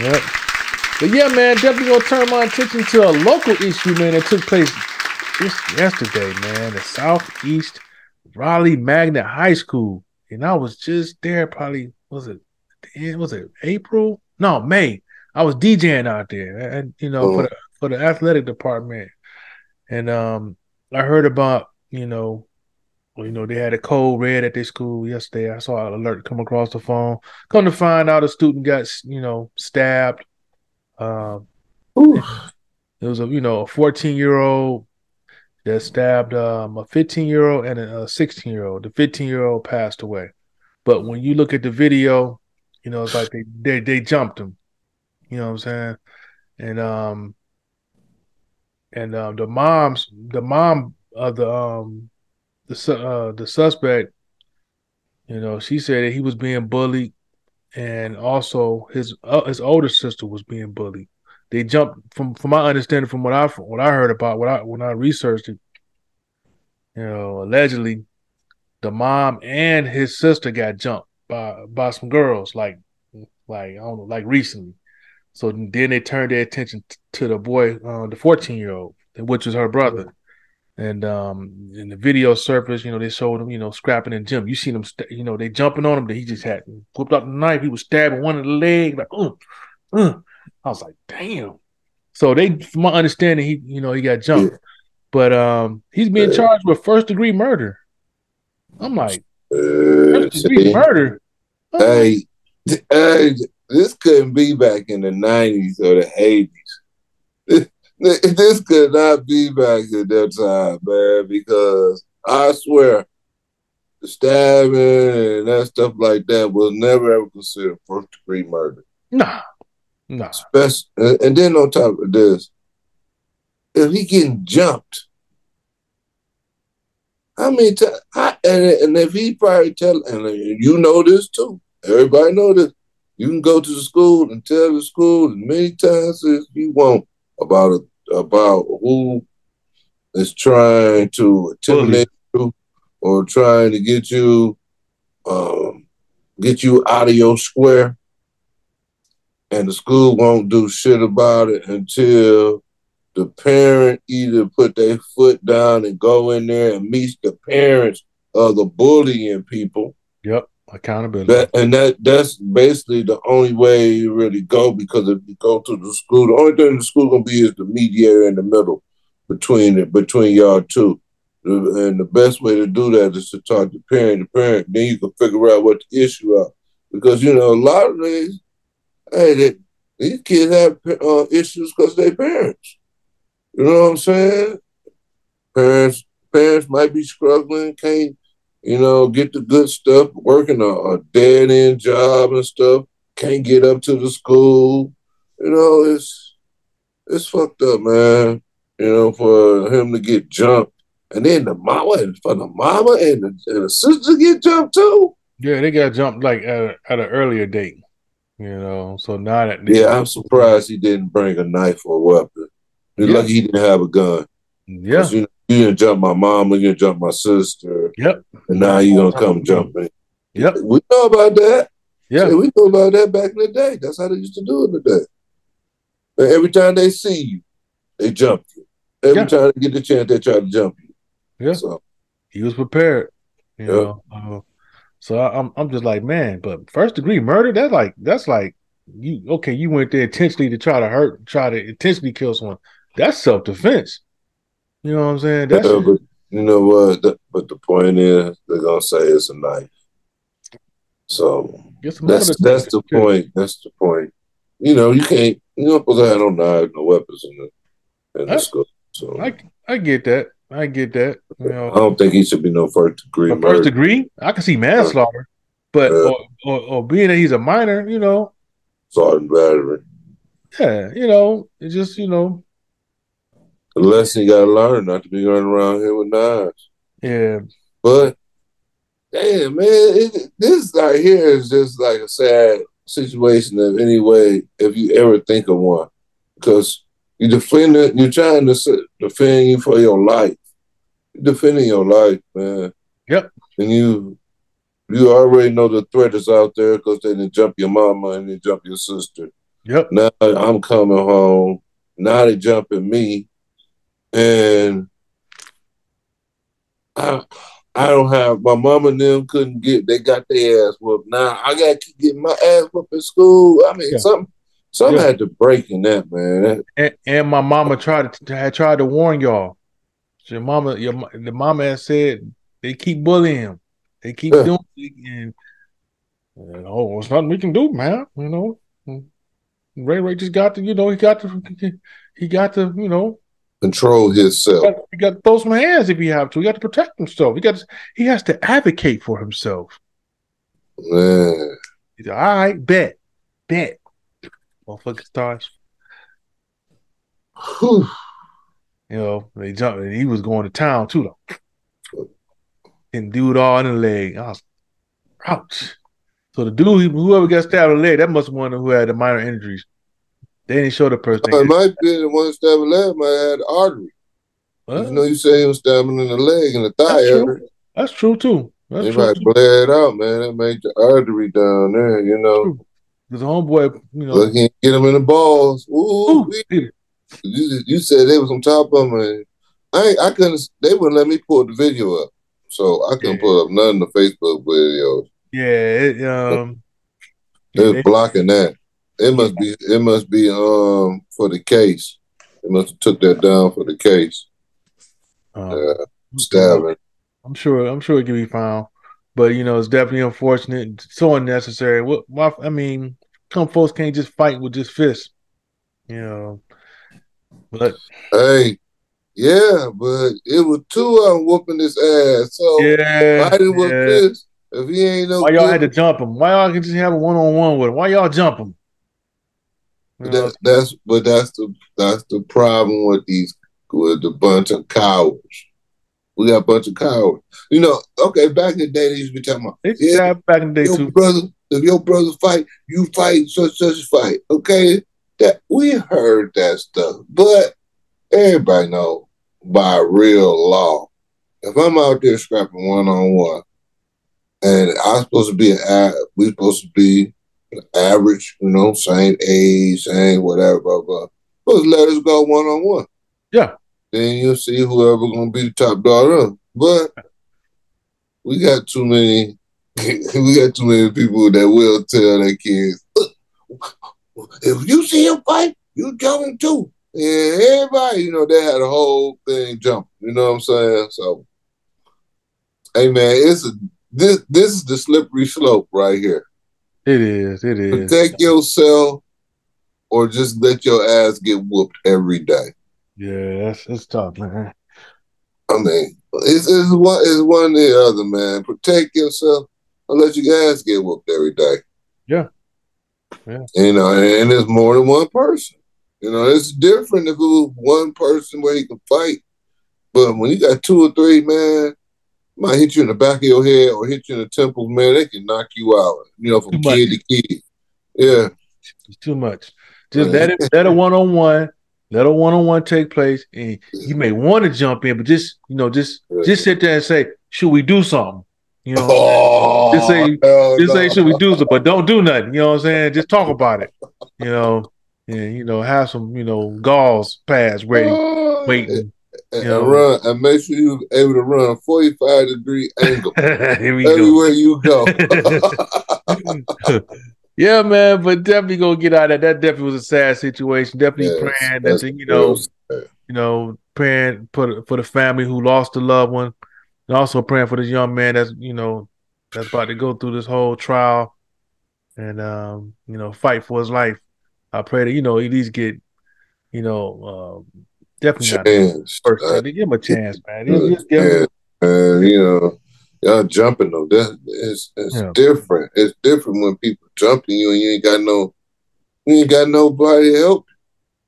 Yep. But yeah, man, definitely gonna turn my attention to a local issue, man, that took place just yesterday, man. The Southeast Raleigh Magnet High School. And I was just there probably was it was it April? No, May. I was DJing out there and you know for the for the athletic department. And um I heard about, you know, well, you know, they had a code red at their school yesterday. I saw an alert come across the phone. Come to find out a student got, you know, stabbed um, it was a you know a 14 year old that stabbed um, a 15 year old and a 16 year old. The 15 year old passed away, but when you look at the video, you know it's like they they they jumped him. You know what I'm saying? And um and um the mom's the mom of the um the uh the suspect, you know, she said that he was being bullied and also his uh, his older sister was being bullied. They jumped from from my understanding from what I from what I heard about what I when I researched it. You know, allegedly, the mom and his sister got jumped by by some girls like like I don't know like recently. So then they turned their attention t- to the boy, uh, the fourteen year old, which was her brother. And um, in the video surface, you know, they showed him, you know, scrapping in gym. You seen him, st- you know, they jumping on him. That he just had whipped out the knife. He was stabbing one of the leg, like, uh, uh. I was like, damn. So they, from my understanding, he, you know, he got jumped, yeah. but um, he's being charged with first degree murder. I'm like, uh, first degree murder. Hey, hey, this couldn't be back in the '90s or the '80s. This could not be back at that time, man, because I swear stabbing and that stuff like that was never ever considered first degree murder. Nah. Nah. Especially, uh, and then on top of this, if he getting jumped, I mean, I, and, and if he probably tell, and uh, you know this too, everybody know this, you can go to the school and tell the school as many times as you want about about who is trying to intimidate you or trying to get you um, get you out of your square, and the school won't do shit about it until the parent either put their foot down and go in there and meet the parents of the bullying people. Yep. Accountability. That, and that that's basically the only way you really go because if you go to the school, the only thing the school gonna be is the mediator in the middle between it between y'all two. And the best way to do that is to talk to parent to parent. Then you can figure out what the issue is. Because you know, a lot of these, hey, they, these kids have uh, issues because they parents. You know what I'm saying? Parents parents might be struggling, can't you know, get the good stuff, working a, a dead end job and stuff, can't get up to the school. You know, it's it's fucked up, man. You know, for him to get jumped. And then the mama, and for the mama and the, and the sister get jumped too. Yeah, they got jumped like at, a, at an earlier date. You know, so now that yeah, I'm surprised he didn't bring a knife or a weapon. He's yeah. lucky he didn't have a gun. Yeah, you know, you didn't jump my mama, you didn't jump my sister. Yep. And now you gonna come jump me. Yep. We know about that. Yeah. we know about that back in the day. That's how they used to do it today. the day. And every time they see you, they jump you. Every yeah. time they get the chance, they try to jump you. Yeah. So he was prepared. You know. Uh, so I, I'm I'm just like, man, but first degree murder, that's like that's like you okay, you went there intentionally to try to hurt, try to intentionally kill someone. That's self defense. You know what I'm saying? That's yeah, but you know what? The, but the point is, they're gonna say it's a knife. So that's that's the point. That's the point. You know, you can't. You don't supposed to have no knives, no weapons in the in the I, school. So I I get that. I get that. You know, I don't think he should be no first degree. First degree? I can see manslaughter, but yeah. or, or, or, being that he's a minor, you know, assault and battery. Yeah, you know, it's just you know, the lesson you gotta learn not to be running around here with knives. Yeah. But damn man, it, this right here is just like a sad situation of any way if you ever think of one. Because you defend it, you're trying to defend you for your life. You're defending your life, man. Yep. And you you already know the threat is out there because they didn't jump your mama and they jump your sister. Yep. Now I'm coming home. Now they jumping me, and I I don't have my mom and them couldn't get they got their ass whooped. Now I got to keep getting my ass whooped in school. I mean, Yeah. something something Yeah. had to break in that man. And, and my mama tried to had tried to warn y'all. Your mama, your the mama had said they keep bullying him. They keep Yeah. doing it, and, and oh, it's nothing we can do, man. You know, Ray Ray just got to, you know, he got to, he got to, you know, control himself. got, he got to throw some hands if he have to. He got to protect himself. He got, to, he has to advocate for himself. Man. He's like, all right, bet, bet. Motherfucker starts, Whew. you know, they jumped, and he was going to town too, though. And dude all in the leg. I was, ouch. So the dude, whoever got stabbed in the leg, that must have one who had the minor injuries. They didn't show the person. It might be the one stabbing leg might have had artery. Well, You know, you say he was stabbing in the leg and the thigh That's true. that's true too. That's They true. might bled out, man. That made the artery down there, you know. Because the homeboy, you know, Look, he get him in the balls. Ooh, ooh, you, you said they was on top of him, I I couldn't. They wouldn't let me pull the video up, so I couldn't Yeah. pull up none of the Facebook videos. yeah, it, um, They was they- blocking that. It must be. It must be um for the case. It must have took that down for the case. um, Uh, stabbing. I'm sure. I'm sure it can be found, but you know, it's definitely unfortunate. So unnecessary. What? Why, I mean, some folks can't just fight with just fists. You know, but Hey, yeah, but it was two of them whooping his ass. So yeah, whoop yeah. this? If he ain't no Why y'all good, had to jump him? Why y'all can just have a one on one with him? Why y'all jump him? But know, that, that's but that's the that's the problem with these with the bunch of cowards. We got a bunch of cowards. You know, okay, back in the day they used to be talking about yeah, back in the day your too. brother, if your brother fight, you fight such such a fight. Okay. That we heard that stuff. But everybody know by real law. If I'm out there scrapping one on one and I'm supposed to be an a- we supposed to be average, you know, same age, same whatever, blah blah. Let's let us go one on one. Yeah. Then you'll see whoever gonna be the top dog. But we got too many we got too many people that will tell their kids, if you see him fight, you jump him too. And everybody, you know, they had a whole thing jump. You know what I'm saying? So, hey man, it's a this this is the slippery slope right here. It is. It is. Protect yourself, or just let your ass get whooped every day. Yeah, that's it's tough, man. I mean, it's, it's one it's one or the other, man. Protect yourself or let your ass get whooped every day. Yeah. Yeah. You know, and, it's more than one person. You know, it's different if it was one person where you can fight. But when you got two or three, man, might hit you in the back of your head or hit you in the temple, man, they can knock you out, you know, from kid to kid. Yeah. It's too much. Just let it let a one on one, let a one on one take place, and you may want to jump in, but just you know, just just sit there and say, should we do something? You know, Oh, Just say- just say should we do something, but don't do nothing. You know what I'm saying? Just talk about it. You know, and you know, have some you know gauze pads ready, Oh, waiting. And, you know. and run and make sure you're able to run a 45 degree angle Here we go. everywhere you go. yeah, man, but definitely gonna get out of that. That definitely was a sad situation. Definitely Yes, praying that the, you know, sad. you know, praying for for the family who lost a loved one, and also praying for this young man that's you know that's about to go through this whole trial and um, you know fight for his life. I pray that you know at least get you know um, definitely not first. Uh, Give him a chance, man. Just- just give him- and, and, you know, y'all jumping though. That it's it's Yeah. different. It's different when people jumping you and you ain't got no you ain't got nobody to help.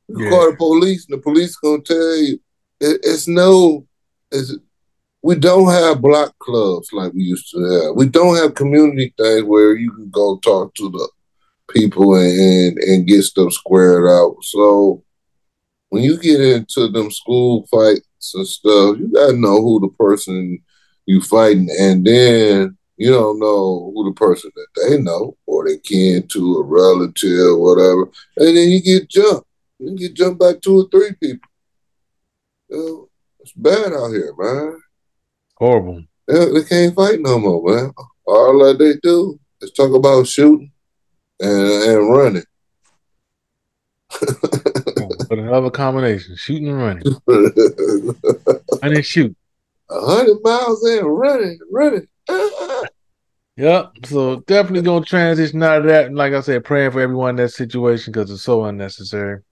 You Yeah. call the police and the police gonna tell you it, it's no it's we don't have block clubs like we used to have. We don't have community things where you can go talk to the people and, and, and get stuff squared out. So when you get into them school fights and stuff, you gotta know who the person you fighting, and then You don't know who the person that they know or they kin to, a relative, or whatever, and then you get jumped. You get jumped by two or three people. You know, it's bad out here, man. Horrible. They, they can't fight no more, man. All that they do is talk about shooting and, and running. but another combination: shooting and running. I didn't shoot. A hundred miles in, running, running. Yep. So definitely gonna transition out of that. And like I said, praying for everyone in that situation because it's so unnecessary.